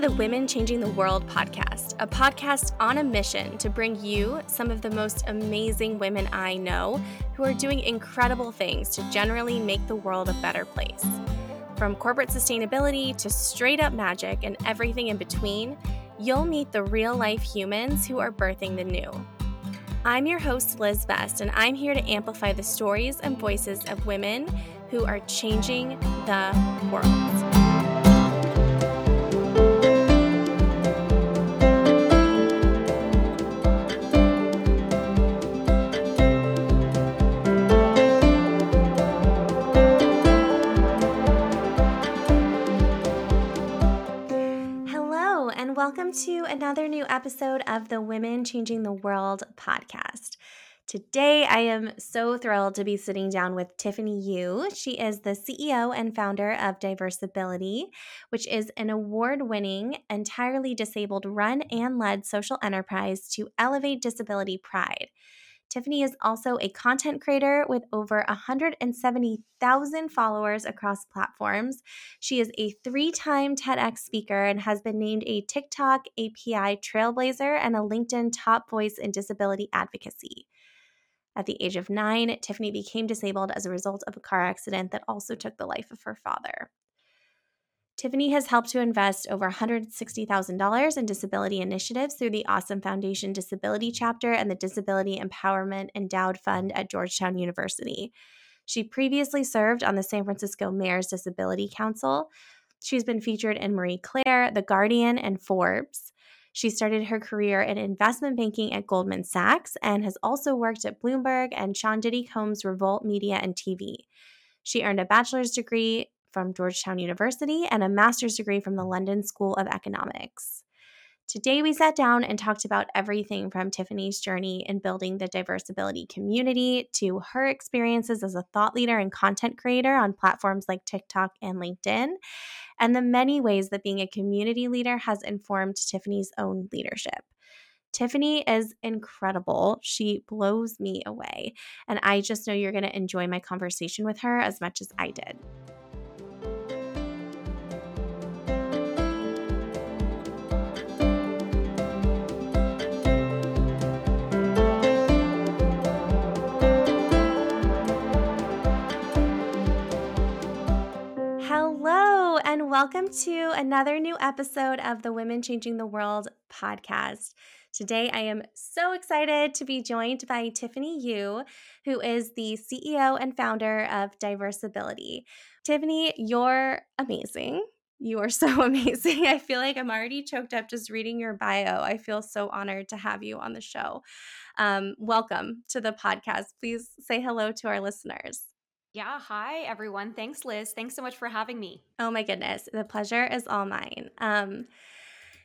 the Women Changing the World podcast, a podcast on a mission to bring you some of the most amazing women I know who are doing incredible things to generally make the world a better place. From corporate sustainability to straight up magic and everything in between, you'll meet the real life humans who are birthing the new. I'm your host, Liz Best, and I'm here to amplify the stories and voices of women who are changing the world. Welcome to another new episode of the Women Changing the World podcast. Today, I am so thrilled to be sitting down with Tiffany Yu. She is the CEO and founder of Diversability, which is an award winning, entirely disabled run and led social enterprise to elevate disability pride. Tiffany is also a content creator with over 170,000 followers across platforms. She is a three time TEDx speaker and has been named a TikTok API trailblazer and a LinkedIn top voice in disability advocacy. At the age of nine, Tiffany became disabled as a result of a car accident that also took the life of her father. Tiffany has helped to invest over $160,000 in disability initiatives through the Awesome Foundation Disability Chapter and the Disability Empowerment Endowed Fund at Georgetown University. She previously served on the San Francisco Mayor's Disability Council. She's been featured in Marie Claire, The Guardian, and Forbes. She started her career in investment banking at Goldman Sachs and has also worked at Bloomberg and Sean Diddy Combs Revolt Media and TV. She earned a bachelor's degree from Georgetown University and a master's degree from the London School of Economics. Today, we sat down and talked about everything from Tiffany's journey in building the Diversability community to her experiences as a thought leader and content creator on platforms like TikTok and LinkedIn, and the many ways that being a community leader has informed Tiffany's own leadership. Tiffany is incredible. She blows me away. And I just know you're going to enjoy my conversation with her as much as I did. And welcome to another new episode of the Women Changing the World podcast. Today, I am so excited to be joined by Tiffany Yu, who is the CEO and founder of Diversability. Tiffany, you're amazing. You are so amazing. I feel like I'm already choked up just reading your bio. I feel so honored to have you on the show. Um, welcome to the podcast. Please say hello to our listeners. Yeah. Hi, everyone. Thanks, Liz. Thanks so much for having me. Oh, my goodness. The pleasure is all mine. Um,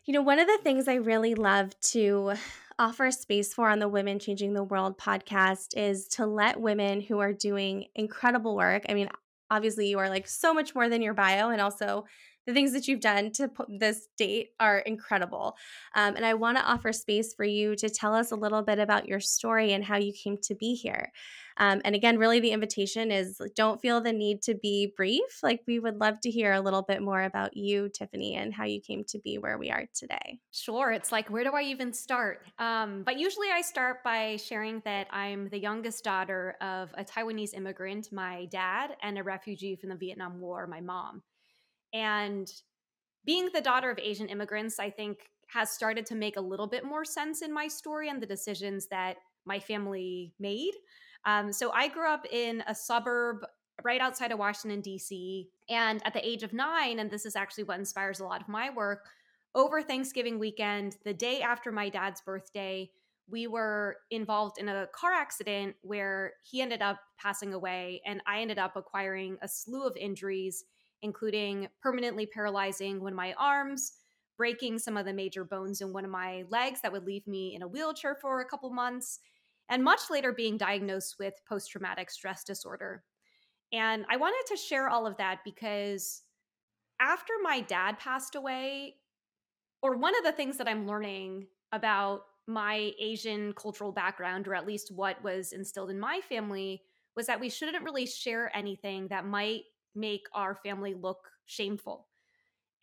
you know, one of the things I really love to offer space for on the Women Changing the World podcast is to let women who are doing incredible work. I mean, obviously, you are like so much more than your bio, and also the things that you've done to this date are incredible. Um, and I want to offer space for you to tell us a little bit about your story and how you came to be here. Um, and again, really, the invitation is don't feel the need to be brief. Like, we would love to hear a little bit more about you, Tiffany, and how you came to be where we are today. Sure. It's like, where do I even start? Um, but usually I start by sharing that I'm the youngest daughter of a Taiwanese immigrant, my dad, and a refugee from the Vietnam War, my mom. And being the daughter of Asian immigrants, I think has started to make a little bit more sense in my story and the decisions that my family made. Um, so I grew up in a suburb right outside of Washington, D.C. And at the age of nine, and this is actually what inspires a lot of my work, over Thanksgiving weekend, the day after my dad's birthday, we were involved in a car accident where he ended up passing away, and I ended up acquiring a slew of injuries, including permanently paralyzing one of my arms, breaking some of the major bones in one of my legs that would leave me in a wheelchair for a couple months, and much later being diagnosed with post traumatic stress disorder. And I wanted to share all of that because after my dad passed away, or one of the things that I'm learning about my Asian cultural background, or at least what was instilled in my family, was that we shouldn't really share anything that might make our family look shameful.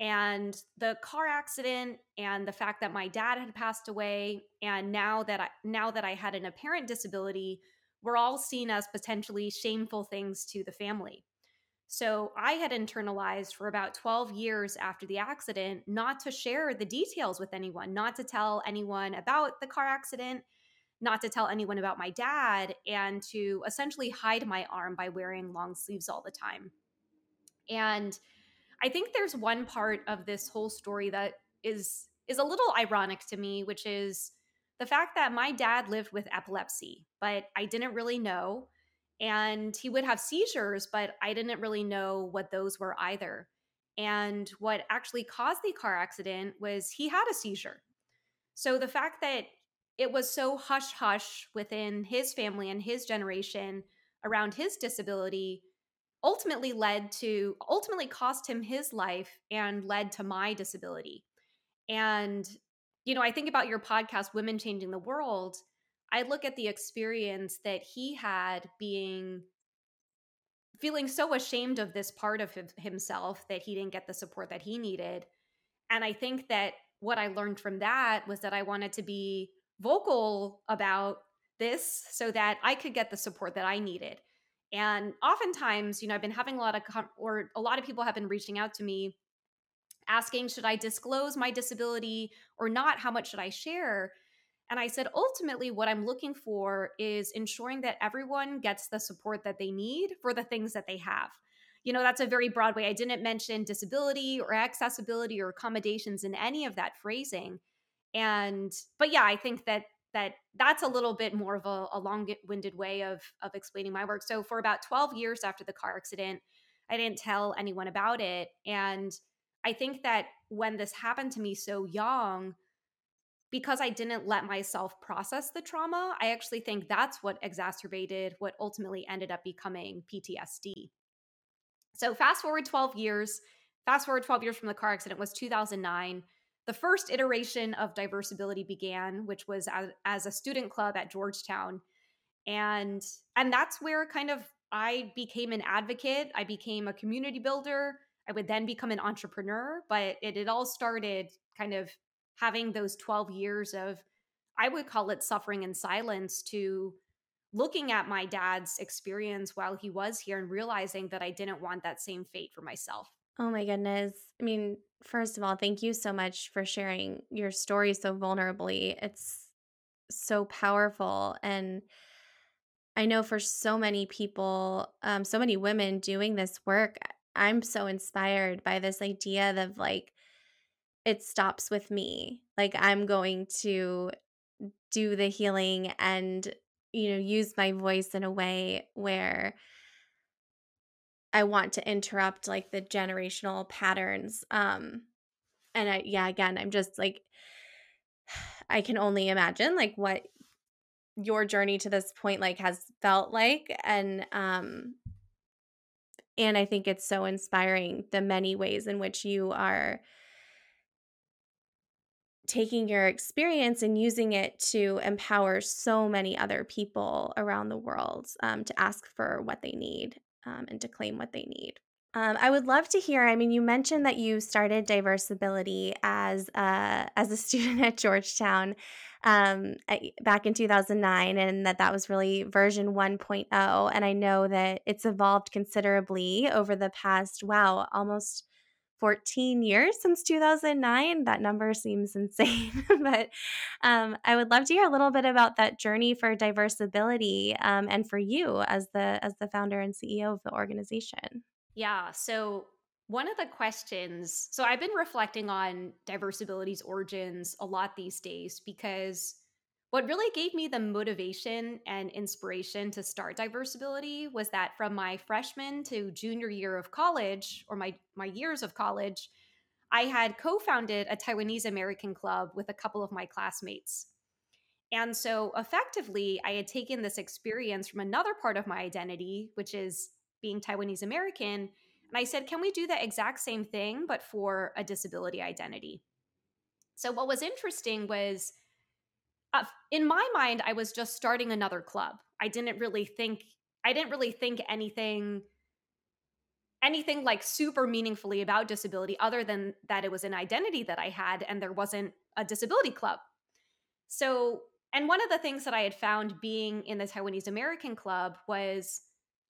and the car accident and the fact that my dad had passed away and now that I now that I had an apparent disability were all seen as potentially shameful things to the family. So I had internalized for about 12 years after the accident not to share the details with anyone, not to tell anyone about the car accident, not to tell anyone about my dad, and to essentially hide my arm by wearing long sleeves all the time. And I think there's one part of this whole story that is is a little ironic to me, which is the fact that my dad lived with epilepsy, but I didn't really know and he would have seizures, but I didn't really know what those were either. And what actually caused the car accident was he had a seizure. So the fact that it was so hush hush within his family and his generation around his disability ultimately led to ultimately cost him his life and led to my disability. And you know, I think about your podcast Women Changing the World I look at the experience that he had being feeling so ashamed of this part of himself that he didn't get the support that he needed. And I think that what I learned from that was that I wanted to be vocal about this so that I could get the support that I needed. And oftentimes, you know, I've been having a lot of, or a lot of people have been reaching out to me asking, should I disclose my disability or not? How much should I share? And I said, ultimately, what I'm looking for is ensuring that everyone gets the support that they need for the things that they have. You know, that's a very broad way. I didn't mention disability or accessibility or accommodations in any of that phrasing. And, but yeah, I think that that that's a little bit more of a, a long-winded way of of explaining my work. So for about 12 years after the car accident, I didn't tell anyone about it. And I think that when this happened to me so young, because I didn't let myself process the trauma, I actually think that's what exacerbated what ultimately ended up becoming PTSD. So, fast forward 12 years, fast forward 12 years from the car accident was 2009. The first iteration of Diversability began, which was as, as a student club at Georgetown. And and that's where kind of I became an advocate, I became a community builder. I would then become an entrepreneur, but it, it all started kind of having those 12 years of i would call it suffering in silence to looking at my dad's experience while he was here and realizing that i didn't want that same fate for myself oh my goodness i mean first of all thank you so much for sharing your story so vulnerably it's so powerful and i know for so many people um, so many women doing this work i'm so inspired by this idea of like it stops with me. Like I'm going to do the healing and you know use my voice in a way where I want to interrupt like the generational patterns um and I yeah again I'm just like I can only imagine like what your journey to this point like has felt like and um and I think it's so inspiring the many ways in which you are taking your experience and using it to empower so many other people around the world um, to ask for what they need um, and to claim what they need. Um, I would love to hear. I mean, you mentioned that you started Diversability as a, as a student at Georgetown um, at, back in 2009, and that that was really version 1.0. And I know that it's evolved considerably over the past, wow, almost 14 years since 2009. That number seems insane, but um, I would love to hear a little bit about that journey for Diversability um, and for you as the as the founder and CEO of the organization. Yeah. So one of the questions, so I've been reflecting on Diversability's origins a lot these days because what really gave me the motivation and inspiration to start Diversability was that from my freshman to junior year of college, or my, my years of college, I had co founded a Taiwanese American club with a couple of my classmates. And so effectively, I had taken this experience from another part of my identity, which is being Taiwanese American. And I said, can we do the exact same thing, but for a disability identity? So, what was interesting was uh, in my mind, I was just starting another club. I didn't really think I didn't really think anything anything like super meaningfully about disability other than that it was an identity that I had and there wasn't a disability club. So, and one of the things that I had found being in the Taiwanese American Club was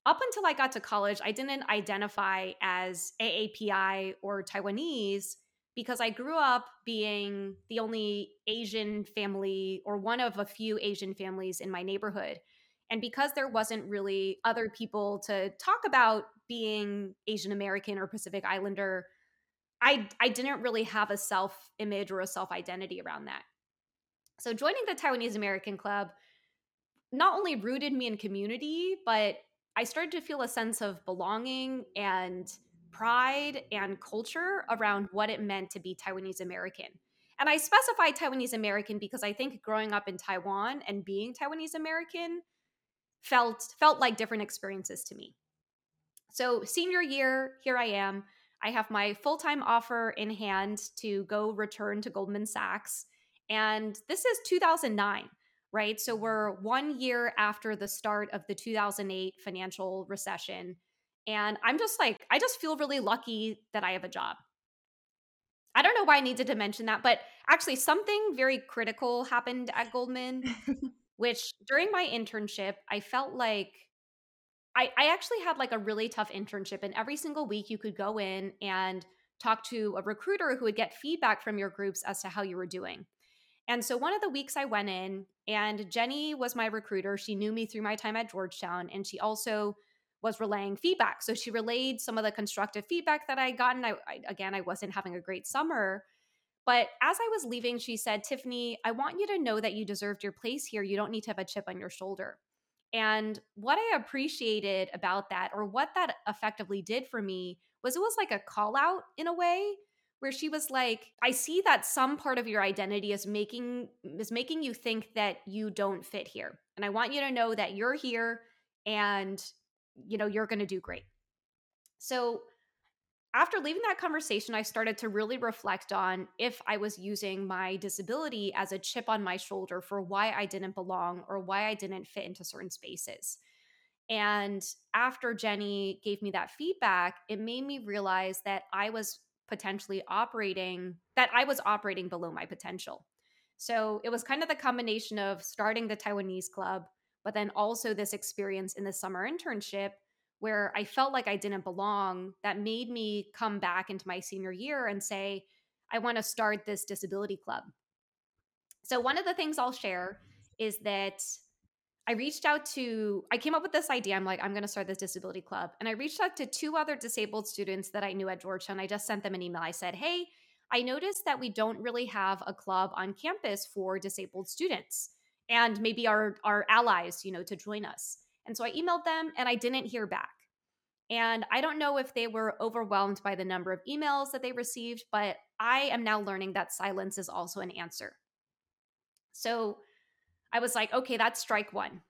up until I got to college, I didn't identify as AAPI or Taiwanese because I grew up being the only Asian family or one of a few Asian families in my neighborhood. And because there wasn't really other people to talk about being Asian American or Pacific Islander, I, I didn't really have a self image or a self identity around that. So joining the Taiwanese American Club not only rooted me in community, but I started to feel a sense of belonging and pride and culture around what it meant to be Taiwanese American. And I specify Taiwanese American because I think growing up in Taiwan and being Taiwanese American felt felt like different experiences to me. So senior year, here I am. I have my full-time offer in hand to go return to Goldman Sachs and this is 2009 right? So we're one year after the start of the 2008 financial recession. And I'm just like, I just feel really lucky that I have a job. I don't know why I needed to mention that, but actually, something very critical happened at Goldman, which during my internship, I felt like I, I actually had like a really tough internship. And every single week, you could go in and talk to a recruiter who would get feedback from your groups as to how you were doing. And so one of the weeks I went in, and Jenny was my recruiter. She knew me through my time at Georgetown, and she also was relaying feedback. So she relayed some of the constructive feedback that I gotten. I, I, again, I wasn't having a great summer, but as I was leaving, she said, "Tiffany, I want you to know that you deserved your place here. You don't need to have a chip on your shoulder." And what I appreciated about that, or what that effectively did for me, was it was like a call out in a way where she was like i see that some part of your identity is making is making you think that you don't fit here and i want you to know that you're here and you know you're going to do great so after leaving that conversation i started to really reflect on if i was using my disability as a chip on my shoulder for why i didn't belong or why i didn't fit into certain spaces and after jenny gave me that feedback it made me realize that i was potentially operating that I was operating below my potential. So it was kind of the combination of starting the Taiwanese club, but then also this experience in the summer internship where I felt like I didn't belong that made me come back into my senior year and say, I want to start this disability club. So, one of the things I'll share is that I reached out to, I came up with this idea. I'm like, I'm going to start this disability club. And I reached out to two other disabled students that I knew at Georgetown. I just sent them an email. I said, Hey, I noticed that we don't really have a club on campus for disabled students and maybe our, our allies, you know, to join us. And so I emailed them and I didn't hear back. And I don't know if they were overwhelmed by the number of emails that they received, but I am now learning that silence is also an answer. So I was like, okay, that's strike one.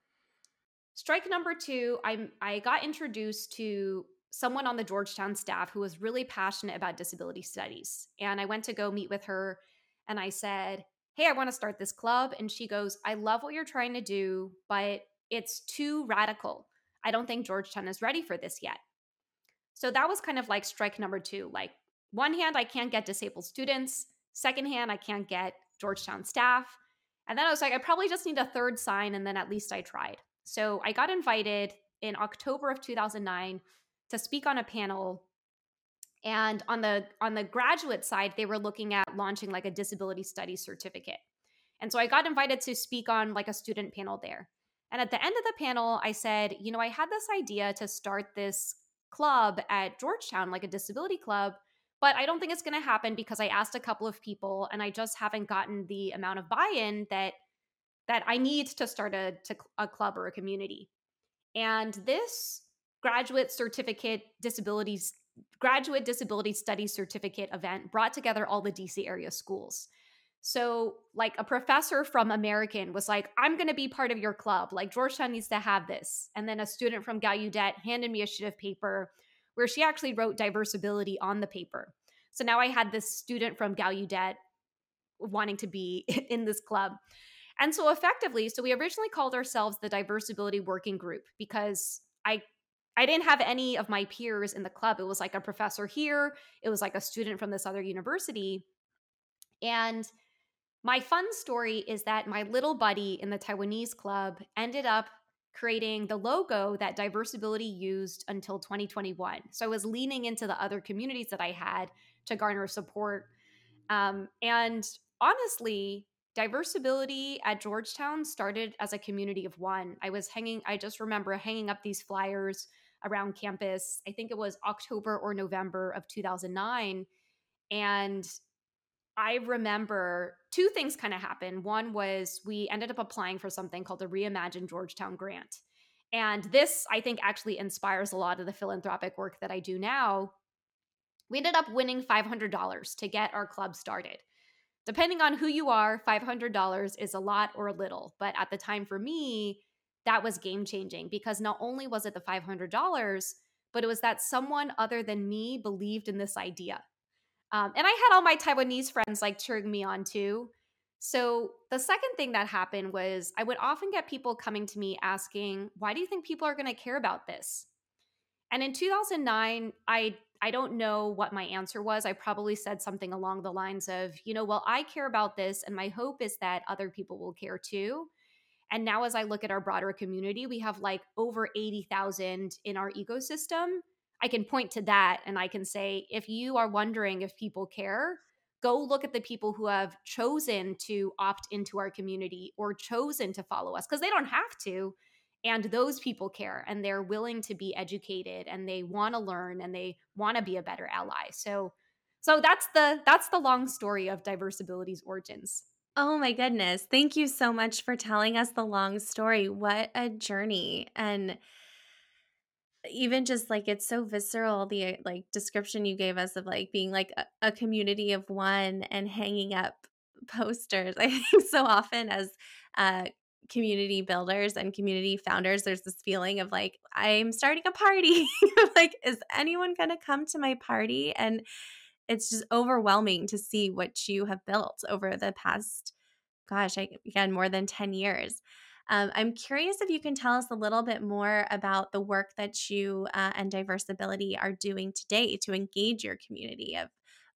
Strike number two, I I got introduced to someone on the Georgetown staff who was really passionate about disability studies. And I went to go meet with her and I said, Hey, I want to start this club. And she goes, I love what you're trying to do, but it's too radical. I don't think Georgetown is ready for this yet. So that was kind of like strike number two. Like, one hand, I can't get disabled students. Second hand, I can't get Georgetown staff. And then I was like, I probably just need a third sign, and then at least I tried. So I got invited in October of 2009 to speak on a panel. And on the on the graduate side, they were looking at launching like a disability studies certificate. And so I got invited to speak on like a student panel there. And at the end of the panel, I said, you know, I had this idea to start this club at Georgetown, like a disability club, but I don't think it's going to happen because I asked a couple of people and I just haven't gotten the amount of buy-in that that I need to start a, to a club or a community. And this graduate certificate disabilities graduate disability studies certificate event brought together all the DC area schools. So, like a professor from American was like, I'm going to be part of your club. Like, Georgetown needs to have this. And then a student from Gallaudet handed me a sheet of paper where she actually wrote diversability on the paper. So now I had this student from Gallaudet wanting to be in this club. And so effectively, so we originally called ourselves the Diversability Working Group because I I didn't have any of my peers in the club. It was like a professor here, it was like a student from this other university. And my fun story is that my little buddy in the Taiwanese club ended up creating the logo that Diversability used until 2021. So I was leaning into the other communities that I had to garner support. Um, and honestly, Diversability at Georgetown started as a community of one. I was hanging, I just remember hanging up these flyers around campus. I think it was October or November of 2009. And I remember two things kind of happened. One was we ended up applying for something called the Reimagine Georgetown Grant. And this, I think, actually inspires a lot of the philanthropic work that I do now. We ended up winning $500 to get our club started. Depending on who you are, $500 is a lot or a little. But at the time for me, that was game changing because not only was it the $500, but it was that someone other than me believed in this idea. Um, and I had all my Taiwanese friends like cheering me on too. So the second thing that happened was I would often get people coming to me asking, "Why do you think people are going to care about this?" And in 2009, I I don't know what my answer was. I probably said something along the lines of, you know, well, I care about this and my hope is that other people will care too. And now as I look at our broader community, we have like over 80,000 in our ecosystem I can point to that and I can say, if you are wondering if people care, go look at the people who have chosen to opt into our community or chosen to follow us because they don't have to. And those people care and they're willing to be educated and they want to learn and they want to be a better ally. So so that's the that's the long story of Diversability's origins. Oh my goodness. Thank you so much for telling us the long story. What a journey. And even just like it's so visceral the like description you gave us of like being like a, a community of one and hanging up posters i think so often as uh community builders and community founders there's this feeling of like i'm starting a party. Like is anyone going to come to my party? And it's just overwhelming to see what you have built over the past gosh I, again more than 10 years. Um, I'm curious if you can tell us a little bit more about the work that you uh, and Diversability are doing today to engage your community of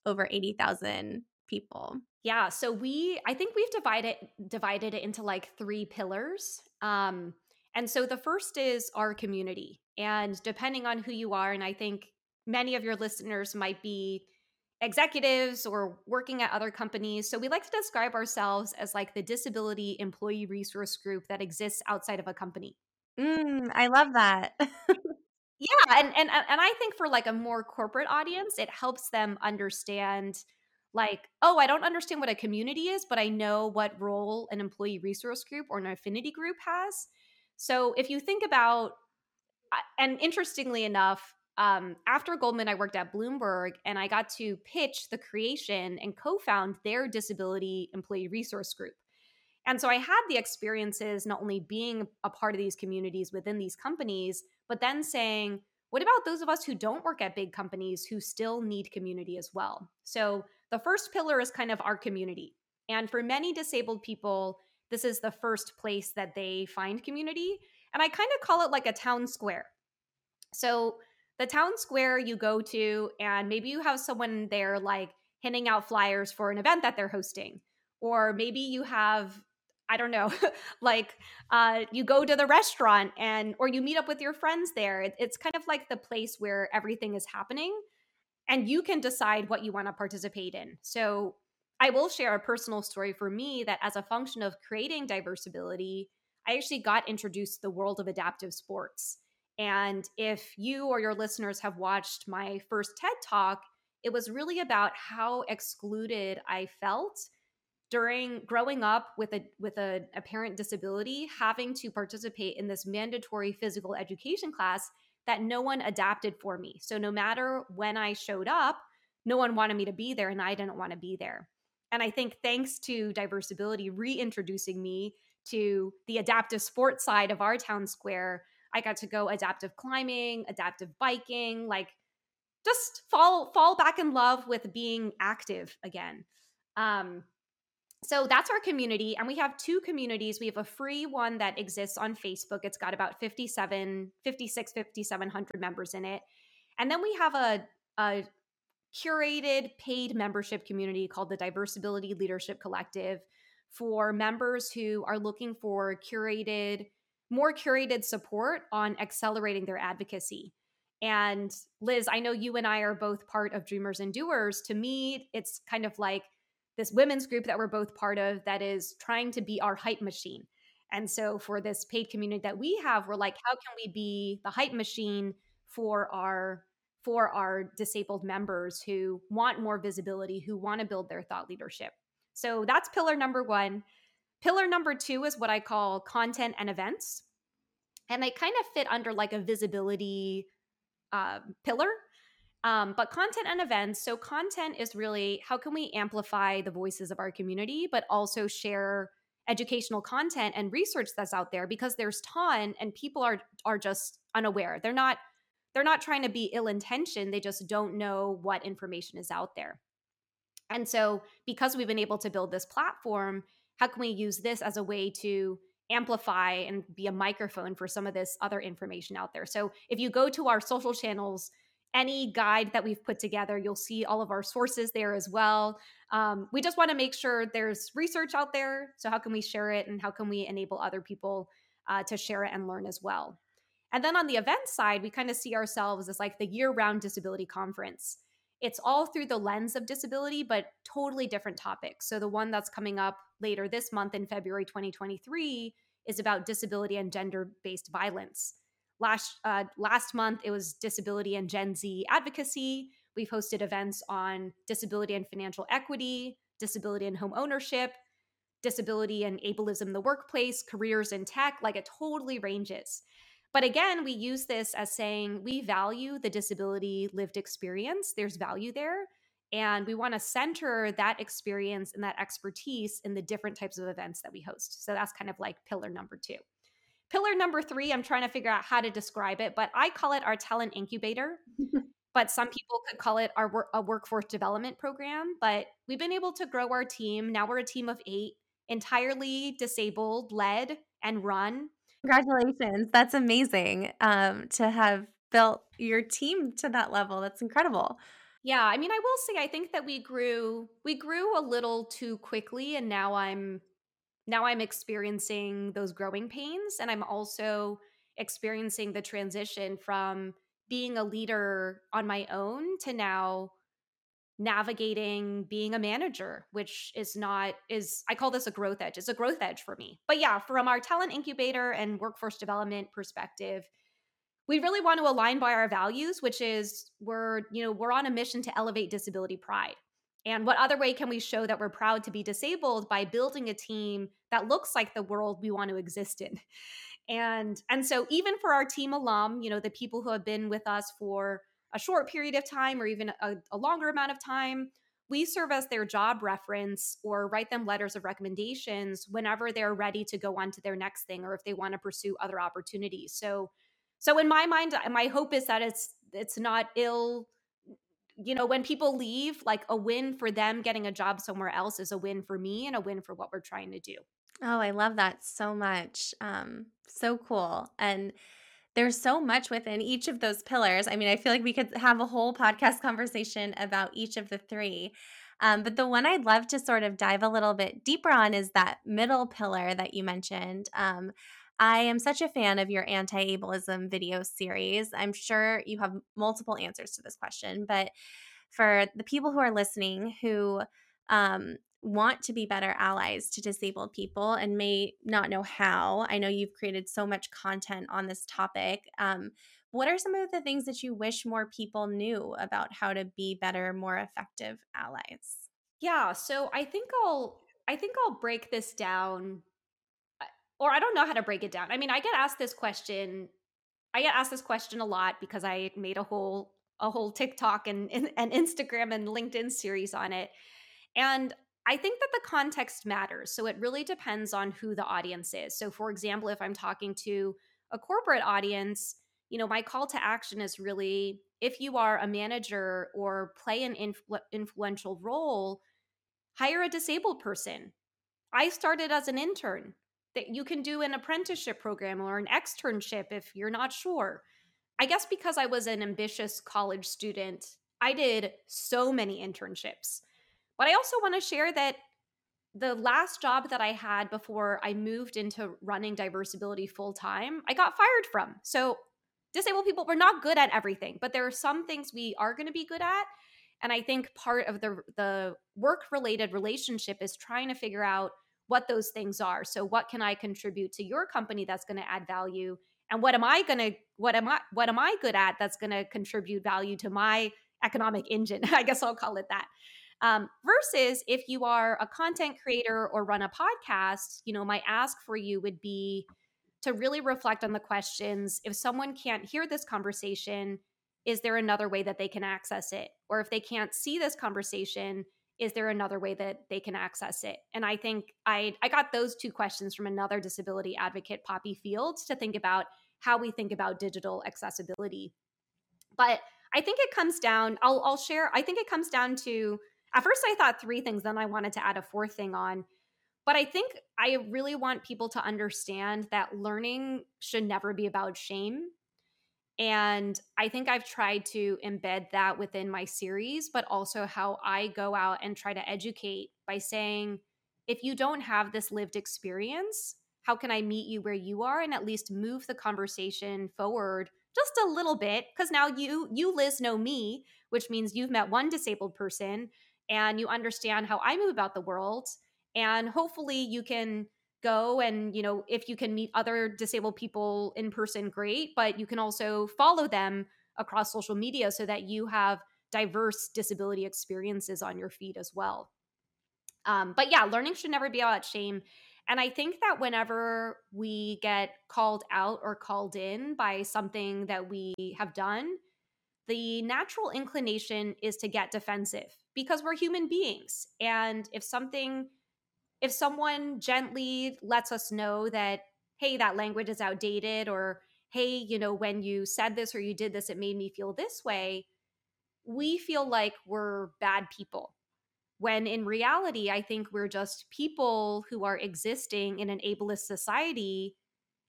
over 80,000 people. Yeah, so we I think we've divided divided it into like three pillars. Um, and so the first is our community. And depending on who you are, and I think many of your listeners might be executives or working at other companies. So we like to describe ourselves as like the disability employee resource group that exists outside of a company. Mm, I love that. yeah, and and and I think for like a more corporate audience, it helps them understand like, oh, I don't understand what a community is, but I know what role an employee resource group or an affinity group has. So if you think about and interestingly enough, um, after Goldman, I worked at Bloomberg and I got to pitch the creation and co found their disability employee resource group. And so I had the experiences not only being a part of these communities within these companies, but then saying, what about those of us who don't work at big companies who still need community as well? So the first pillar is kind of our community. And for many disabled people, this is the first place that they find community. And I kind of call it like a town square. So the town square you go to, and maybe you have someone there like handing out flyers for an event that they're hosting. Or maybe you have, I don't know, like uh, you go to the restaurant and, or you meet up with your friends there. It, it's kind of like the place where everything is happening and you can decide what you want to participate in. So I will share a personal story for me that as a function of creating Diversability, I actually got introduced to the world of adaptive sports. And if you or your listeners have watched my first TED talk, it was really about how excluded I felt during growing up with a with a apparent disability having to participate in this mandatory physical education class that no one adapted for me. So no matter when I showed up, no one wanted me to be there and I didn't want to be there. And I think thanks to Diversability reintroducing me to the adaptive sports side of our town square, I got to go adaptive climbing, adaptive biking, like just fall fall back in love with being active again. Um, so that's our community and we have two communities. We have a free one that exists on facebook. It's got about 57 56 5700 members in it. And then we have a, a curated paid membership community called the diversability leadership collective for members who are looking for curated more curated support on accelerating their advocacy. And liz i know you and i are both part of dreamers and doers. To me it's kind of like this women's group that we're both part of that is trying to be our hype machine. And so for this paid community that we have, we're like, how can we be the hype machine for our for our disabled members who want more visibility, who want to build their thought leadership. So that's pillar number 1. Pillar number 2 is what I call content and events. And they kind of fit under like a visibility uh, pillar um, but content and events. So, content is really how can we amplify the voices of our community, but also share educational content and research that's out there because there's ton and people are are just unaware. They're not they're not trying to be ill intentioned. They just don't know what information is out there. And so, because we've been able to build this platform, how can we use this as a way to amplify and be a microphone for some of this other information out there? So, if you go to our social channels, any guide that we've put together. You'll see all of our sources there as well. Um, we just want to make sure there's research out there. So, how can we share it and how can we enable other people uh, to share it and learn as well? And then on the event side, we kind of see ourselves as like the year round disability conference. It's all through the lens of disability, but totally different topics. So, the one that's coming up later this month in February 2023 is about disability and gender based violence. Last uh, last month, it was disability and Gen Z advocacy. We've hosted events on disability and financial equity, disability and home ownership, disability and ableism in the workplace, careers in tech. Like it totally ranges. But again, we use this as saying we value the disability lived experience. There's value there. And we want to center that experience and that expertise in the different types of events that we host. So that's kind of like pillar number two. Pillar number three, I'm trying to figure out how to describe it, but I call it our talent incubator. but some people could call it our wor- a workforce development program. But we've been able to grow our team. Now we're a team of eight, entirely disabled, led and run. Congratulations! That's amazing um, to have built your team to that level. That's incredible. Yeah, I mean, I will say I think that we grew we grew a little too quickly, and now I'm now I'm experiencing those growing pains. And I'm also experiencing the transition from being a leader on my own to now navigating being a manager which is not is i call this a growth edge it's a growth edge for me but yeah from our talent incubator and workforce development perspective we really want to align by our values which is we're you know we're on a mission to elevate disability pride and what other way can we show that we're proud to be disabled by building a team that looks like the world we want to exist in? And and so even for our team alum, you know, the people who have been with us for a short period of time or even a, a longer amount of time, we serve as their job reference or write them letters of recommendations whenever they're ready to go on to their next thing or if they want to pursue other opportunities. So so in my mind my hope is that it's it's not ill you know, when people leave, like a win for them getting a job somewhere else is a win for me and a win for what we're trying to do. Oh, I love that so much. Um, so cool. And there's so much within each of those pillars. I mean, I feel like we could have a whole podcast conversation about each of the three. Um, but the one I'd love to sort of dive a little bit deeper on is that middle pillar that you mentioned. Um, I am such a fan of your anti ableism video series. I'm sure you have multiple answers to this question, but for the people who are listening who um, want to be better allies to disabled people and may not know how, I know you've created so much content on this topic. Um, what are some of the things that you wish more people knew about how to be better, more effective allies? Yeah, so I think I'll I think I'll break this down or I don't know how to break it down. I mean, I get asked this question. I get asked this question a lot because I made a whole a whole TikTok and, and, Instagram and LinkedIn series on it. And I think that the context matters. So it really depends on who the audience is. So for example, if I'm talking to a corporate audience, you know, my call to action is really if you are a manager or play an influ- influential role, hire a disabled person I started as an intern. That you can do an apprenticeship program or an externship if you're not sure. I guess because I was an ambitious college student, I did so many internships. But I also want to share that the last job that I had before I moved into running diversability full time, I got fired from. So disabled people, we're not good at everything, but there are some things we are going to be good at. And I think part of the the work related relationship is trying to figure out what those things are. So what can I contribute to your company that's going to add value? And what am I going to what am I what am I good at that's going to contribute value to my economic engine? I guess I'll call it that. Um, versus if you are a content creator or run a podcast, you know, my ask for you would be to really reflect on the questions. If someone can't hear this conversation, is there another way that they can access it? Or if they can't see this conversation, is there another way that they can access it? And I think I I got those two questions from another disability advocate, Poppy Fields, to think about how we think about digital accessibility. But I think it comes down, I'll, I'll share, I think it comes down to at first I thought three things, then I wanted to add a fourth thing on. But I think I really want people to understand that learning should never be about shame. And I think I've tried to embed that within my series, but also how I go out and try to educate by saying, if you don't have this lived experience, how can I meet you where you are and at least move the conversation forward just a little bit? Because now you, you, Liz, know me, which means you've met one disabled person and you understand how I move about the world. And hopefully you can go and, you know, if you can meet other disabled people in person, great. But you can also follow them across social media so that you have diverse disability experiences on your feed as well. Um, but yeah, learning should never be about shame. And I think that whenever we get called out or called in by something that we have done, the natural inclination is to get defensive because we're human beings. And if something, if someone gently lets us know that, hey, that language is outdated, or hey, you know, when you said this or you did this, it made me feel this way, we feel like we're bad people. When in reality, I think we're just people who are existing in an ableist society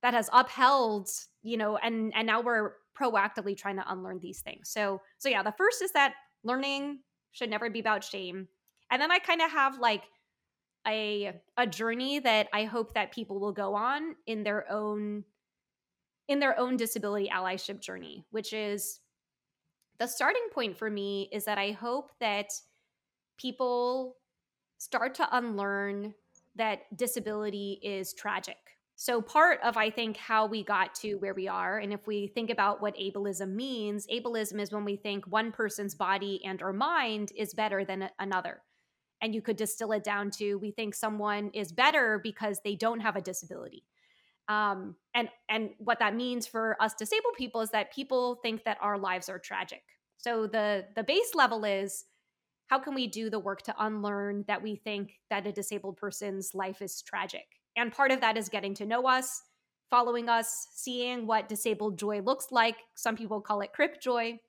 that has upheld, you know, and and now we're proactively trying to unlearn these things. So so yeah, the first is that learning should never be about shame. And then I kind of have like a a journey that I hope that people will go on in their own in their own disability allyship journey, which is the starting point for me is that I hope that people start to unlearn that disability is tragic so, part of, I think, how we got to where we are, and if we think about what ableism means, ableism is when we think one person's body and or mind is better than another. And you could distill it down to we think someone is better because they don't have a disability. Um, and and what that means for us disabled people is that people think that our lives are tragic. So the the base level is how can we do the work to unlearn that we think that a disabled person's life is tragic and part of that is getting to know us, following us, seeing what disabled joy looks like. Some people call it crip joy.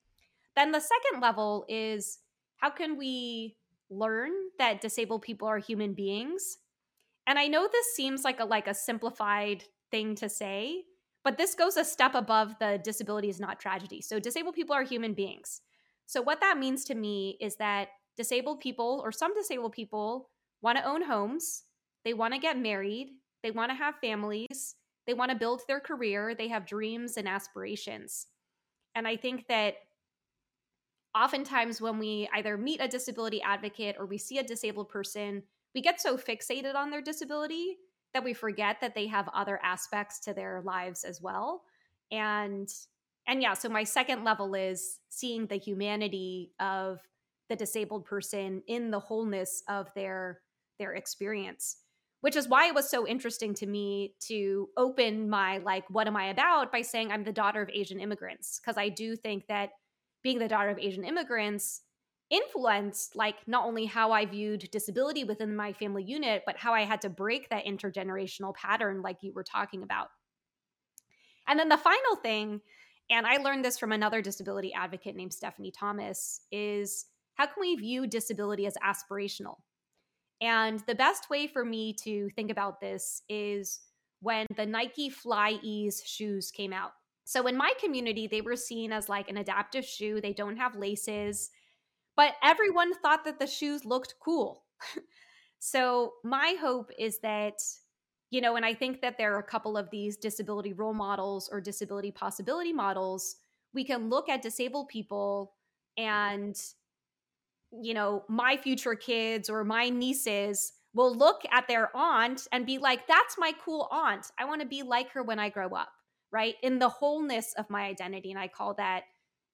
Then the second level is how can we learn that disabled people are human beings? And I know this seems like a like a simplified thing to say, but this goes a step above the disability is not tragedy. So disabled people are human beings. So what that means to me is that disabled people or some disabled people want to own homes they want to get married, they want to have families, they want to build their career, they have dreams and aspirations. And I think that oftentimes when we either meet a disability advocate or we see a disabled person, we get so fixated on their disability that we forget that they have other aspects to their lives as well. And and yeah, so my second level is seeing the humanity of the disabled person in the wholeness of their their experience which is why it was so interesting to me to open my like what am i about by saying i'm the daughter of asian immigrants because i do think that being the daughter of asian immigrants influenced like not only how i viewed disability within my family unit but how i had to break that intergenerational pattern like you were talking about and then the final thing and i learned this from another disability advocate named stephanie thomas is how can we view disability as aspirational And the best way for me to think about this is when the Nike Fly Ease shoes came out. So in my community, they were seen as like an adaptive shoe. They don't have laces, but everyone thought that the shoes looked cool. so my hope is that, you know, and I think that there are a couple of these disability role models or disability possibility models. We can look at disabled people and, you know, my future kids or my nieces will look at their aunt and be like, that's my cool aunt. I want to be like her when I grow up, right? In the wholeness of my identity. And I call that,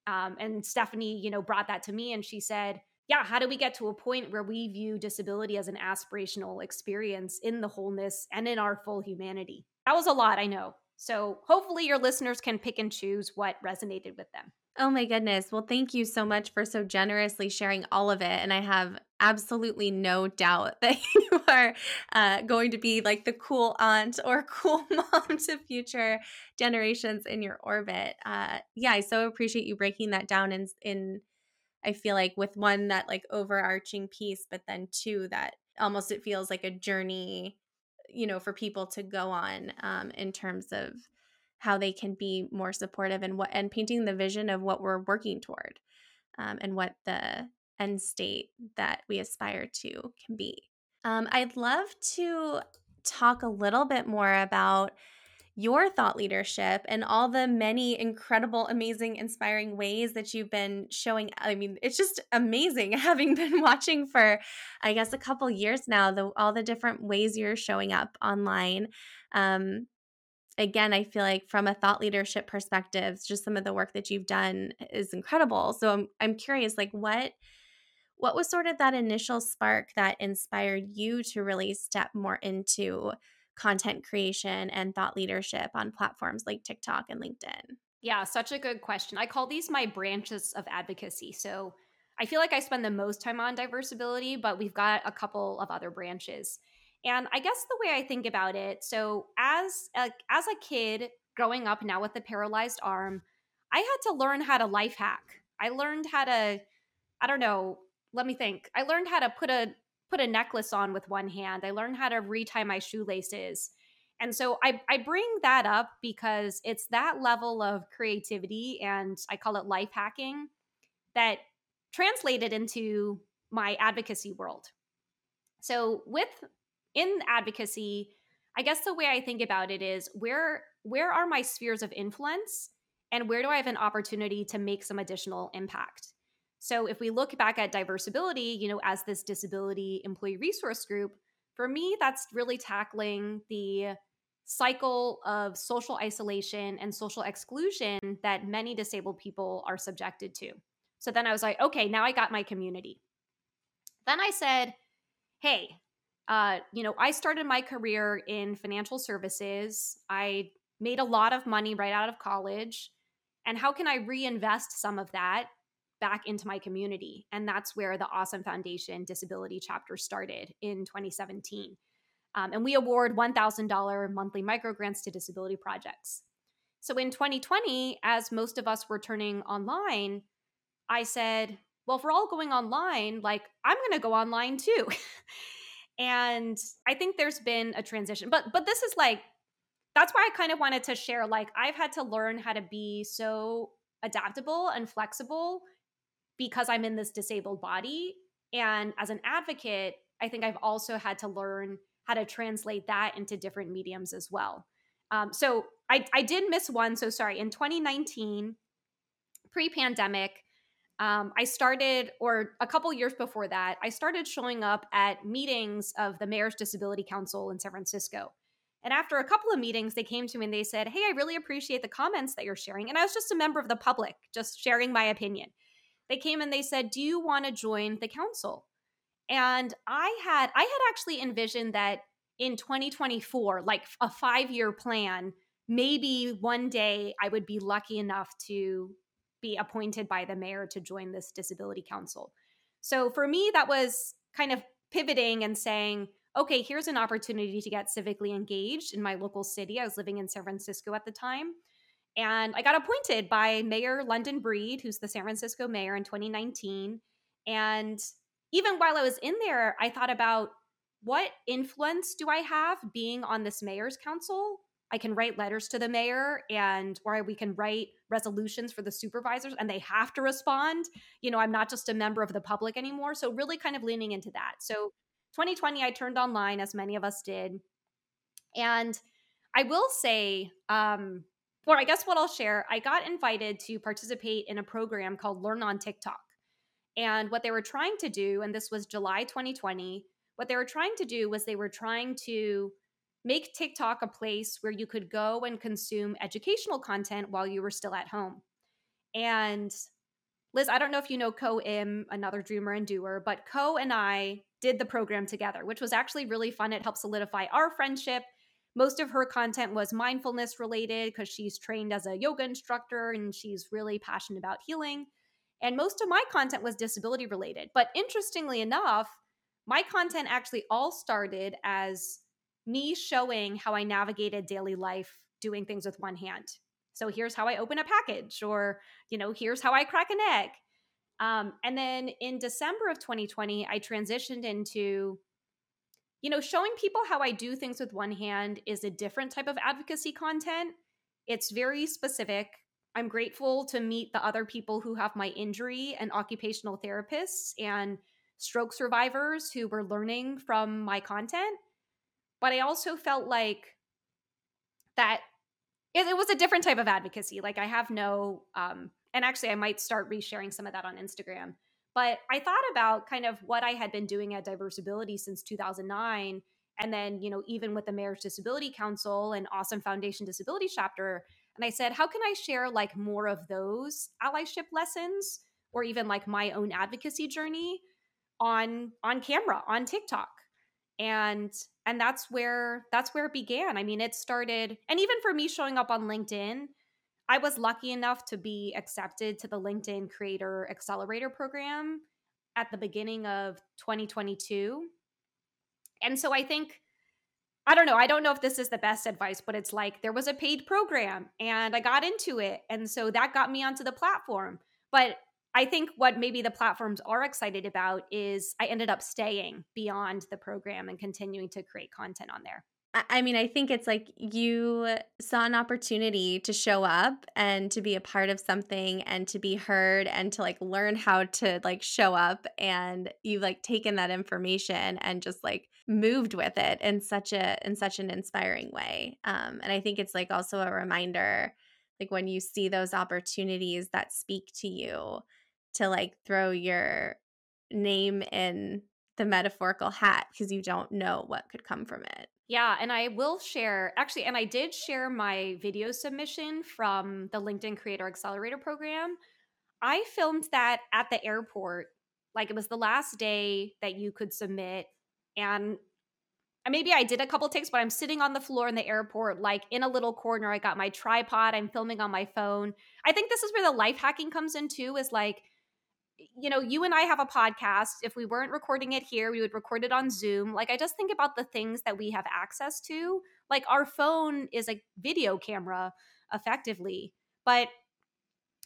um, and Stephanie, you know, brought that to me and she said, yeah, how do we get to a point where we view disability as an aspirational experience in the wholeness and in our full humanity? That was a lot, I know. So hopefully your listeners can pick and choose what resonated with them. Oh my goodness. Well, thank you so much for so generously sharing all of it. And I have absolutely no doubt that you are uh, going to be like the cool aunt or cool mom to future generations in your orbit. Uh, yeah, I so appreciate you breaking that down in, in, I feel like with one, that like overarching piece, but then two, that almost it feels like a journey, you know, for people to go on um, in terms of how they can be more supportive and what and painting the vision of what we're working toward um, and what the end state that we aspire to can be um, i'd love to talk a little bit more about your thought leadership and all the many incredible, amazing, inspiring ways that you've been showing. I mean, it's just amazing having been watching for, I guess, a couple years now, the, all the different ways you're showing up online. Um, again, I feel like from a thought leadership perspective, just some of the work that you've done is incredible. So I'm I'm curious, like what what was sort of that initial spark that inspired you to really step more into content creation and thought leadership on platforms like TikTok and LinkedIn? Yeah, such a good question. I call these my branches of advocacy. So I feel like I spend the most time on diversability, but we've got a couple of other branches. And I guess the way I think about it, so as a, as a kid growing up now with a paralyzed arm, I had to learn how to life hack. I learned how to I don't know, let me think. I learned how to put a put a necklace on with one hand. I learned how to retie my shoelaces. And so I, I bring that up because it's that level of creativity and I call it life hacking that translated into my advocacy world. So with in advocacy, I guess the way I think about it is where where are my spheres of influence and where do I have an opportunity to make some additional impact? So if we look back at diversability, you know, as this disability employee resource group, for me that's really tackling the cycle of social isolation and social exclusion that many disabled people are subjected to. So then I was like, okay, now I got my community. Then I said, hey, uh, you know, I started my career in financial services. I made a lot of money right out of college. And how can I reinvest some of that back into my community? And that's where the Awesome Foundation Disability chapter started in 2017. Um, and we award $1,000 monthly microgrants to disability projects. So in 2020, as most of us were turning online, I said, well, if we're all going online, like I'm going to go online too. and i think there's been a transition but but this is like that's why i kind of wanted to share like i've had to learn how to be so adaptable and flexible because i'm in this disabled body and as an advocate i think i've also had to learn how to translate that into different mediums as well. Um, so I, I did miss one so sorry in 2019 pre-pandemic um, I started, or a couple years before that, I started showing up at meetings of the Mayor's Disability Council in San Francisco. And after a couple of meetings, they came to me and they said, Hey, I really appreciate the comments that you're sharing. And I was just a member of the public, just sharing my opinion. They came and they said, Do you want to join the council? And I had I had actually envisioned that in 2024, like a five year plan, maybe one day I would be lucky enough to be appointed by the mayor to join this disability council. So for me, that was kind of pivoting and saying, okay, here's an opportunity to get civically engaged in my local city. I was living in San Francisco at the time. And I got appointed by Mayor London Breed, who's the San Francisco mayor in 2019. And even while I was in there, I thought about what influence do I have being on this mayor's council? I can write letters to the mayor and or we can write resolutions for the supervisors and they have to respond. You know, I'm not just a member of the public anymore. So really kind of leaning into that. So 2020 I turned online as many of us did. And I will say um or I guess what I'll share, I got invited to participate in a program called Learn on TikTok. And what they were trying to do, and this was July 2020, what they were trying to do was they were trying to make TikTok a place where you could go and consume educational content while you were still at home. And Liz, I don't know if you know Ko Im, another dreamer and doer, but Ko and I did the program together, which was actually really fun. It helped solidify our friendship. Most of her content was mindfulness related because she's trained as a yoga instructor and she's really passionate about healing. And most of my content was disability related. But interestingly enough, my content actually all started as me showing how I navigated daily life doing things with one hand. So here's how I open a package, or, you know, here's how I crack an egg. Um, and then in December of 2020, I transitioned into, you know, showing people how I do things with one hand is a different type of advocacy content. It's very specific. I'm grateful to meet the other people who have my injury and occupational therapists and stroke survivors who were learning from my content. But I also felt like that it, it was a different type of advocacy. Like I have no, um, and actually I might start resharing some of that on Instagram. But I thought about kind of what I had been doing at Diversability since 2009 and then you know even with the Mayor's disability council and awesome foundation disability chapter and i said how can i share like more of those allyship lessons or even like my own advocacy journey on on camera on tiktok and and that's where that's where it began. I mean it started and even for me showing up on linkedin i was lucky enough to be accepted to the linkedin creator accelerator program at the beginning of 2022 and so i think i don't know i don't know if this is the best advice but it's like there was a paid program and i got into it and so that got me onto the platform. But I think what maybe the platforms are excited about is I ended up staying beyond the program and continuing to create content on there. I mean, I think it's like you saw an opportunity to show up and to be a part of something and to be heard and to like learn how to like show up and you've like taken that information and just like moved with it in such a in such an inspiring way. Um and I think it's like also a reminder like when you see those opportunities that speak to you to like throw your name in the metaphorical hat because you don't know what could come from it. Yeah, and I will share actually, and I did share my video submission from the LinkedIn Creator Accelerator program. I filmed that at the airport. Like it was the last day that you could submit. And maybe I did a couple takes, but I'm sitting on the floor in the airport, like in a little corner. I got my tripod, I'm filming on my phone. I think this is where the life hacking comes in too, is like you know, you and I have a podcast. If we weren't recording it here, we would record it on Zoom. Like, I just think about the things that we have access to. Like, our phone is a video camera effectively. But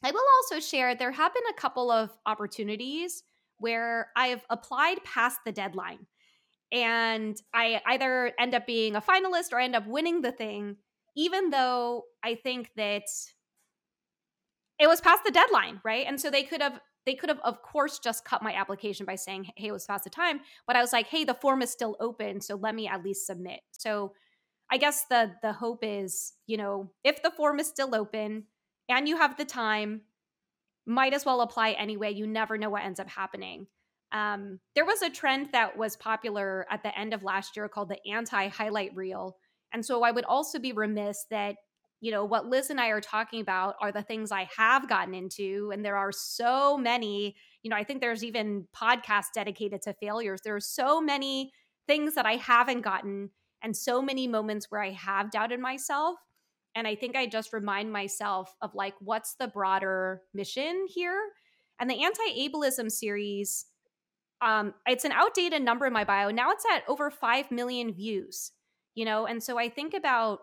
I will also share there have been a couple of opportunities where I've applied past the deadline. And I either end up being a finalist or I end up winning the thing, even though I think that it was past the deadline, right? And so they could have they could have of course just cut my application by saying hey it was past the time. But i was like hey the form is still open so let me at least submit. So i guess the the hope is you know if the form is still open and you have the time might as well apply anyway. You never know what ends up happening. Um, there was a trend that was popular at the end of last year called the anti highlight reel. And so i would also be remiss that you know, what Liz and I are talking about are the things I have gotten into. And there are so many, you know, I think there's even podcasts dedicated to failures. There are so many things that I haven't gotten and so many moments where I have doubted myself. And I think I just remind myself of like, what's the broader mission here? And the anti ableism series, um, it's an outdated number in my bio. Now it's at over 5 million views, you know? And so I think about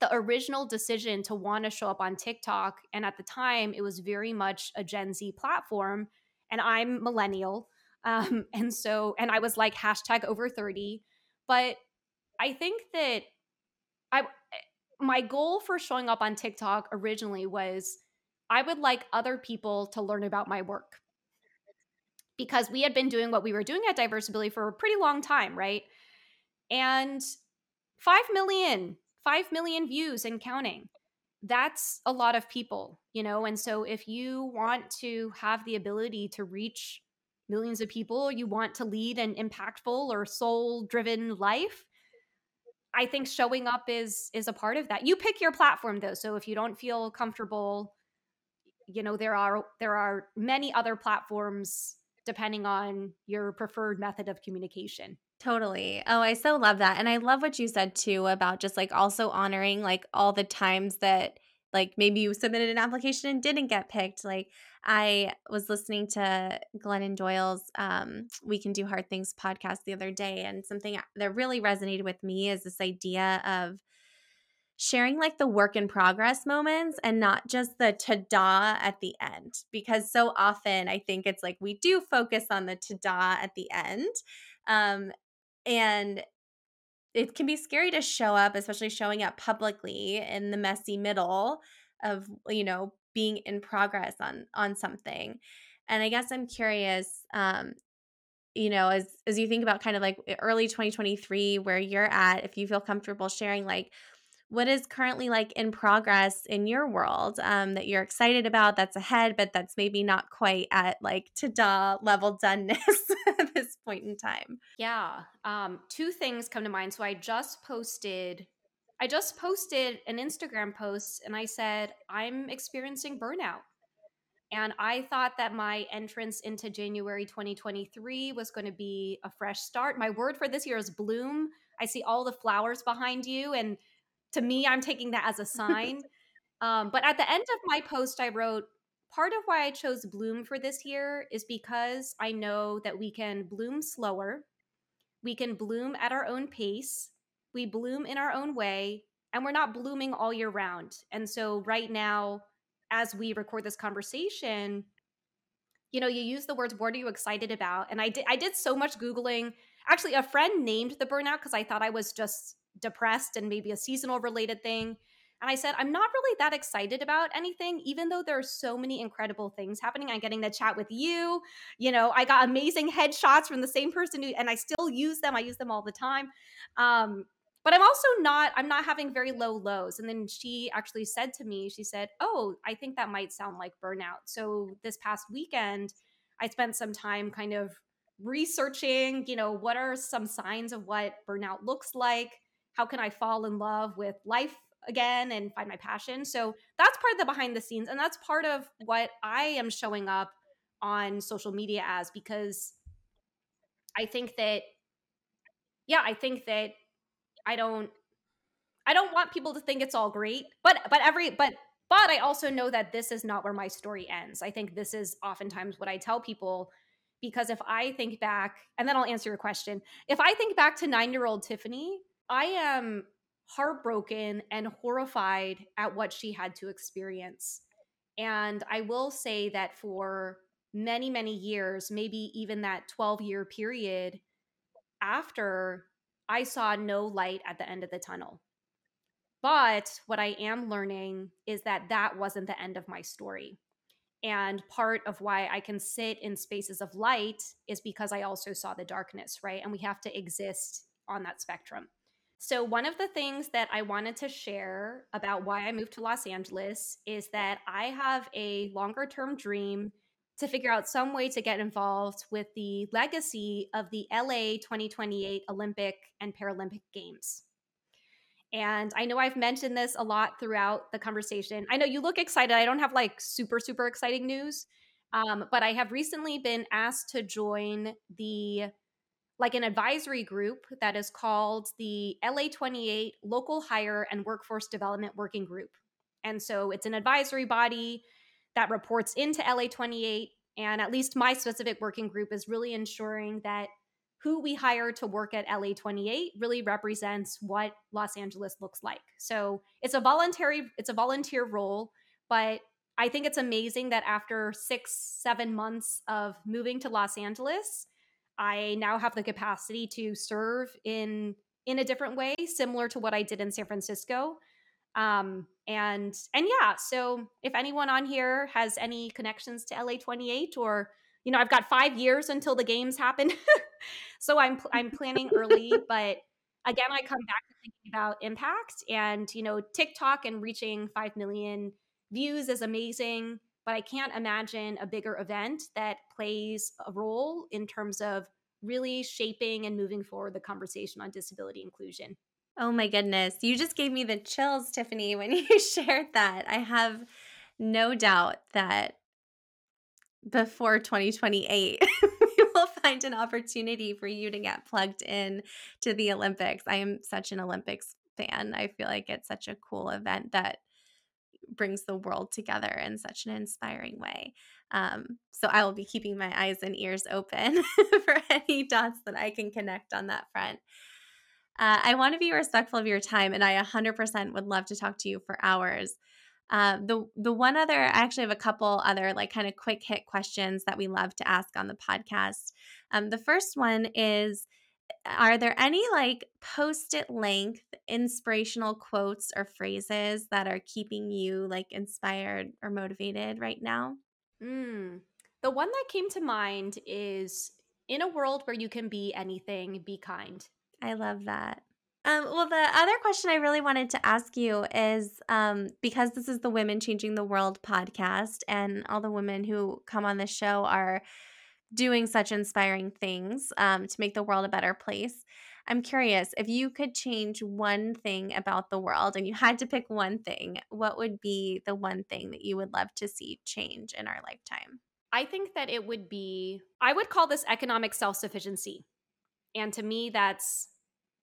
the original decision to want to show up on TikTok, and at the time, it was very much a Gen Z platform. And I'm millennial. Um, and so, and I was like hashtag over 30. But I think that I, my goal for showing up on TikTok originally was I would like other people to learn about my work because we had been doing what we were doing at Diversability for a pretty long time, right? And 5 million, 5 million views and counting. That's a lot of people, you know? And so if you want to have the ability to reach millions of people, you want to lead an impactful or soul driven life, I think showing up is is a part of that. You pick your platform though. So if you don't feel comfortable, you know, there are there are many other platforms depending on your preferred method of communication. Totally. Oh, I so love that. And I love what you said too about just like also honoring like all the times that like maybe you submitted an application and didn't get picked. Like I was listening to Glennon Doyle's um, We Can Do Hard Things podcast the other day, and something that really resonated with me is this idea of sharing like the work in progress moments and not just the ta-da at the end because so often i think it's like we do focus on the ta-da at the end um, and it can be scary to show up especially showing up publicly in the messy middle of you know being in progress on on something. And i guess i'm curious um you know as as you think about kind of like early 2023 where you're at if you feel comfortable sharing like what is currently like in progress in your world um, that you're excited about that's ahead but that's maybe not quite at like ta-da level doneness at this point in time yeah um, two things come to mind so i just posted i just posted an instagram post and i said i'm experiencing burnout and I thought that my entrance into January 2023 was going to be a fresh start. My word for this year is bloom. I see all the flowers behind you, and to me, I'm taking that as a sign. um, but at the end of my post, I wrote, part of why I chose bloom for this year is because I know that we can bloom slower, we can bloom at our own pace, we bloom in our own way, and we're not blooming all year round. And so, right now, as we record this conversation, you know, you use the words, what are you excited about? And I did I did so much Googling. Actually, a friend named the burnout because I thought I was just depressed and maybe a seasonal related thing. And I said, I'm not really that excited about anything, even though there are so many incredible things happening. I'm getting to chat with you. You know, I got amazing headshots from the same person who, and I still use them. I use them all the time. Um, but I'm also not, I'm not having very low lows. And then she actually said to me, she said, Oh, I think that might sound like burnout. So this past weekend, I spent some time kind of researching, you know, what are some signs of what burnout looks like? How can I fall in love with life again and find my passion. So that's part of the behind the scenes. And that's part of what I am showing up on social media as because I think that, yeah, I think that I don't. I don't want people to think it's all great, but but every but but I also know that this is not where my story ends. I think this is oftentimes what I tell people because if I think back, and then I'll answer your question. If I think back to nine year old Tiffany, I am heartbroken and horrified at what she had to experience. And I will say that for many, many years, maybe even that 12 year period after, I saw no light at the end of the tunnel. But what I am learning is that that wasn't the end of my story. And part of why I can sit in spaces of light is because I also saw the darkness, right? And we have to exist on that spectrum. So, one of the things that I wanted to share about why I moved to Los Angeles is that I have a longer term dream to figure out some way to get involved with the legacy of the LA 2028 Olympic and Paralympic Games. And I know I've mentioned this a lot throughout the conversation. I know you look excited. I don't have like super, super exciting news, um, but I have recently been asked to join the like an advisory group that is called the LA28 Local Hire and Workforce Development Working Group. And so it's an advisory body that reports into LA28. And at least my specific working group is really ensuring that who we hire to work at LA28 really represents what Los Angeles looks like. So it's a voluntary, it's a volunteer role, but I think it's amazing that after six, seven months of moving to Los Angeles, I now have the capacity to serve in in a different way, similar to what I did in San Francisco. Um, and and yeah, so if anyone on here has any connections to LA 28 or you know, I've got five years until the games happen. so I'm I'm planning early, but again, I come back to thinking about impact and you know, TikTok and reaching five million views is amazing, but I can't imagine a bigger event that plays a role in terms of really shaping and moving forward the conversation on disability inclusion. Oh my goodness. You just gave me the chills, Tiffany, when you shared that. I have no doubt that before 2028, we will find an opportunity for you to get plugged in to the Olympics. I am such an Olympics fan. I feel like it's such a cool event that brings the world together in such an inspiring way. Um, so I will be keeping my eyes and ears open for any dots that I can connect on that front. Uh, I want to be respectful of your time, and I 100% would love to talk to you for hours. Uh, the the one other, I actually have a couple other like kind of quick hit questions that we love to ask on the podcast. Um, the first one is are there any like post it length inspirational quotes or phrases that are keeping you like inspired or motivated right now? Mm. The one that came to mind is in a world where you can be anything, be kind. I love that. Um, well, the other question I really wanted to ask you is um, because this is the Women Changing the World podcast, and all the women who come on the show are doing such inspiring things um, to make the world a better place. I'm curious if you could change one thing about the world and you had to pick one thing, what would be the one thing that you would love to see change in our lifetime? I think that it would be, I would call this economic self sufficiency. And to me, that's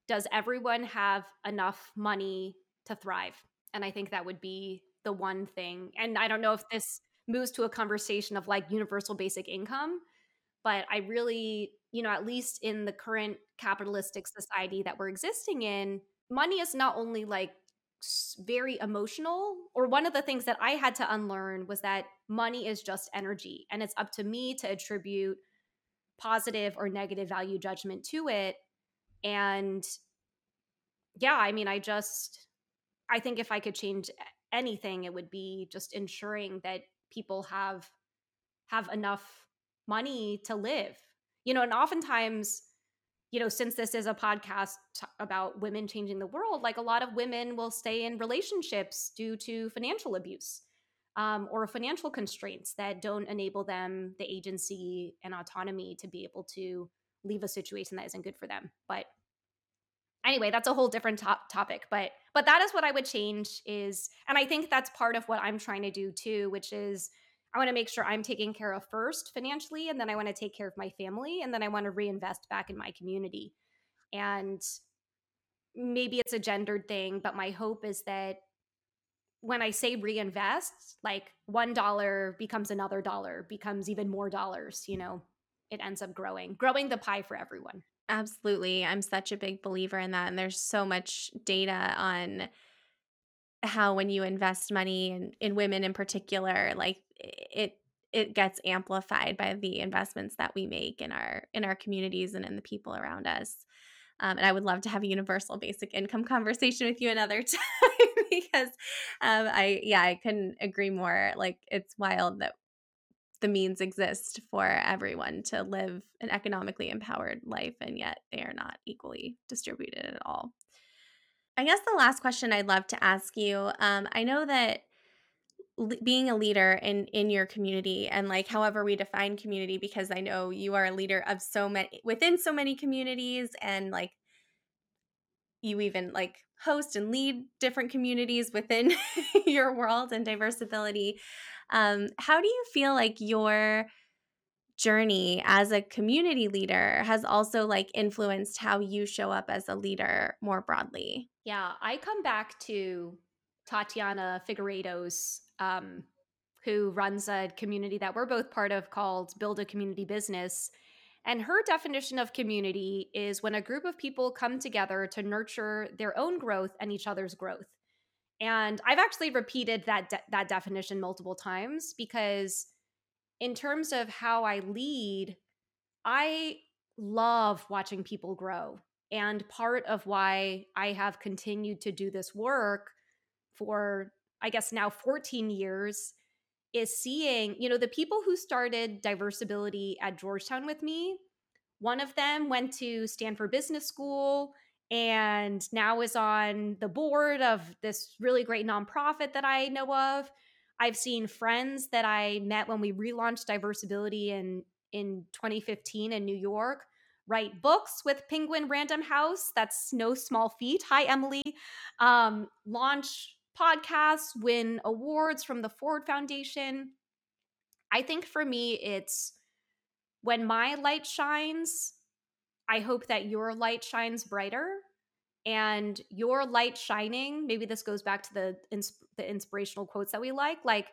does everyone have enough money to thrive? And I think that would be the one thing. And I don't know if this moves to a conversation of like universal basic income, but I really, you know, at least in the current capitalistic society that we're existing in, money is not only like very emotional or one of the things that I had to unlearn was that money is just energy and it's up to me to attribute positive or negative value judgment to it and yeah, I mean, I just, I think if I could change anything, it would be just ensuring that people have have enough money to live. You know, and oftentimes, you know, since this is a podcast about women changing the world, like a lot of women will stay in relationships due to financial abuse um, or financial constraints that don't enable them the agency and autonomy to be able to leave a situation that isn't good for them. But anyway, that's a whole different top topic. But but that is what I would change is, and I think that's part of what I'm trying to do too, which is I want to make sure I'm taken care of first financially, and then I want to take care of my family, and then I want to reinvest back in my community. And maybe it's a gendered thing, but my hope is that when I say reinvest, like one dollar becomes another dollar, becomes even more dollars, you know, it ends up growing, growing the pie for everyone. Absolutely. I'm such a big believer in that. And there's so much data on how when you invest money in, in women in particular, like it it gets amplified by the investments that we make in our in our communities and in the people around us. Um, and I would love to have a universal basic income conversation with you another time because um, I yeah I couldn't agree more. Like it's wild that the means exist for everyone to live an economically empowered life, and yet they are not equally distributed at all. I guess the last question I'd love to ask you um, I know that being a leader in in your community and like however we define community because i know you are a leader of so many within so many communities and like you even like host and lead different communities within your world and diversability um, how do you feel like your journey as a community leader has also like influenced how you show up as a leader more broadly? Yeah, I come back to Tatiana Figueiredo's um, who runs a community that we're both part of called Build a Community Business. And her definition of community is when a group of people come together to nurture their own growth and each other's growth. And I've actually repeated that de- that definition multiple times because in terms of how I lead, I love watching people grow. And part of why I have continued to do this work for, I guess, now 14 years is seeing, you know, the people who started Diversability at Georgetown with me. One of them went to Stanford Business School and now is on the board of this really great nonprofit that I know of. I've seen friends that I met when we relaunched Diversability in in 2015 in New York write books with Penguin Random House. That's no small feat. Hi, Emily. Um, launch podcasts, win awards from the Ford Foundation. I think for me, it's when my light shines, I hope that your light shines brighter. And your light shining, maybe this goes back to the, the inspirational quotes that we like, like,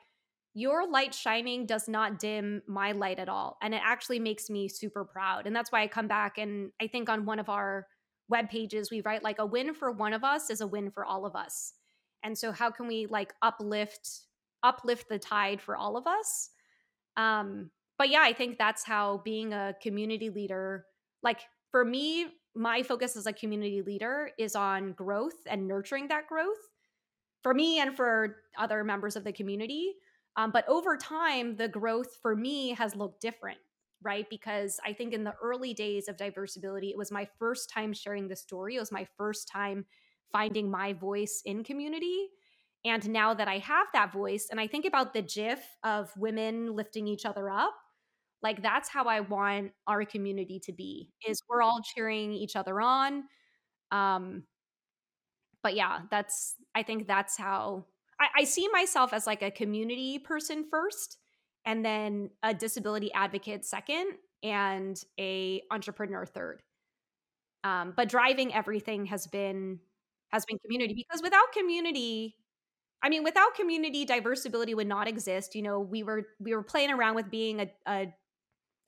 your light shining does not dim my light at all. And it actually makes me super proud. And that's why I come back and I think on one of our web pages, we write like a win for one of us is a win for all of us. And so how can we like uplift uplift the tide for all of us? Um, but yeah, I think that's how being a community leader, like for me, my focus as a community leader is on growth and nurturing that growth for me and for other members of the community um, but over time, the growth for me has looked different, right? Because I think in the early days of diversability, it was my first time sharing the story. It was my first time finding my voice in community. And now that I have that voice, and I think about the GIF of women lifting each other up, like that's how I want our community to be. Is we're all cheering each other on. Um, but yeah, that's I think that's how I, I see myself as like a community person first, and then a disability advocate second, and a entrepreneur third. Um, but driving everything has been has been community because without community I mean, without community, Diversability would not exist. You know, we were we were playing around with being a a,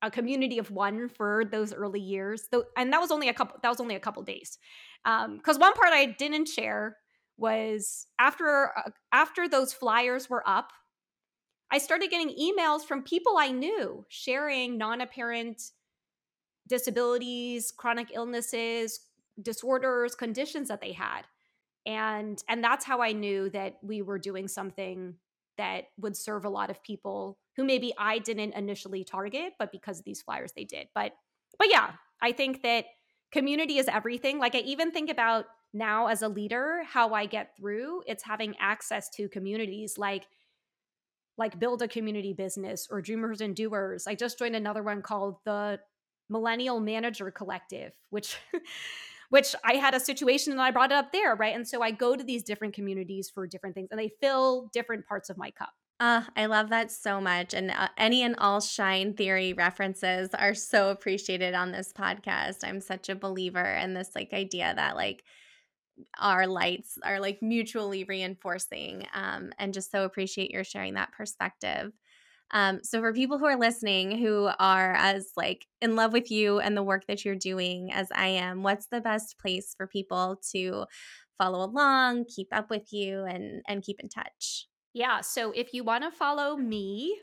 a community of one for those early years, though, and that was only a couple. That was only a couple days. Because um, one part I didn't share was after uh, after those flyers were up i started getting emails from people i knew sharing non-apparent disabilities chronic illnesses disorders conditions that they had. And and that's how i knew that we were doing something that would serve a lot of people who maybe i didn't initially target but because of these flyers they did. But but yeah i think that community is everything. Like i even think about now as a leader how i get through it's having access to communities like like build a community business or dreamers and doers i just joined another one called the millennial manager collective which which i had a situation and i brought it up there right and so i go to these different communities for different things and they fill different parts of my cup uh, I love that so much. And uh, any and all shine theory references are so appreciated on this podcast. I'm such a believer in this like idea that like our lights are like mutually reinforcing um, and just so appreciate your sharing that perspective. Um, so for people who are listening who are as like in love with you and the work that you're doing as i am what's the best place for people to follow along keep up with you and and keep in touch? Yeah so if you want to follow me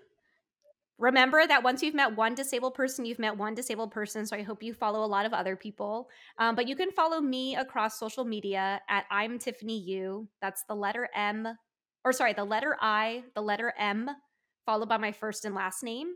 remember that once you've met one disabled person, you've met one disabled person. So I hope you follow a lot of other people. Um, but you can follow me across social media at I'm Tiffany Yu. That's the letter M, or sorry, the letter I, the letter M, followed by my first and last name.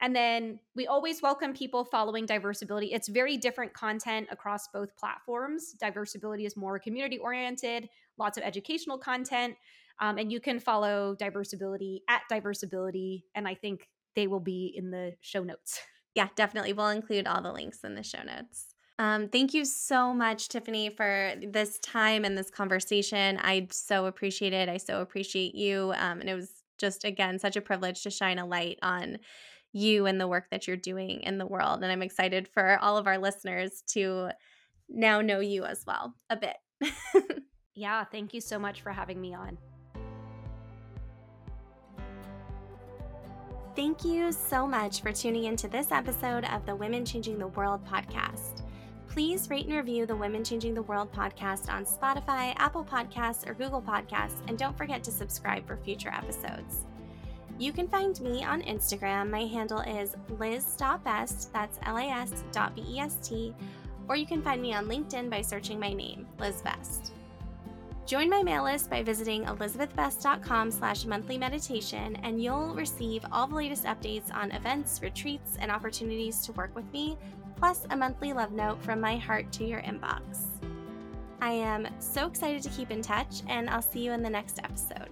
And then we always welcome people following Diversability. It's very different content across both platforms. Diversability is more community oriented, lots of educational content. Um, and you can follow Diversability at Diversability. And I think they will be in the show notes. Yeah, definitely. We'll include all the links in the show notes. Um, thank you so much, Tiffany, for this time and this conversation. I so appreciate it. I so appreciate you. Um, and it was just, again, such a privilege to shine a light on you and the work that you're doing in the world. And I'm excited for all of our listeners to now know you as well a bit. yeah, thank you so much for having me on. Thank you so much for tuning into this episode of the Women Changing the World podcast. Please rate and review the Women Changing the World podcast on Spotify, Apple Podcasts, or Google Podcasts, and don't forget to subscribe for future episodes. You can find me on Instagram. My handle is liz.best, that's L A S dot B E S T, or you can find me on LinkedIn by searching my name, Liz Best. Join my mail list by visiting elizabethbest.com slash monthly meditation, and you'll receive all the latest updates on events, retreats, and opportunities to work with me, plus a monthly love note from my heart to your inbox. I am so excited to keep in touch, and I'll see you in the next episode.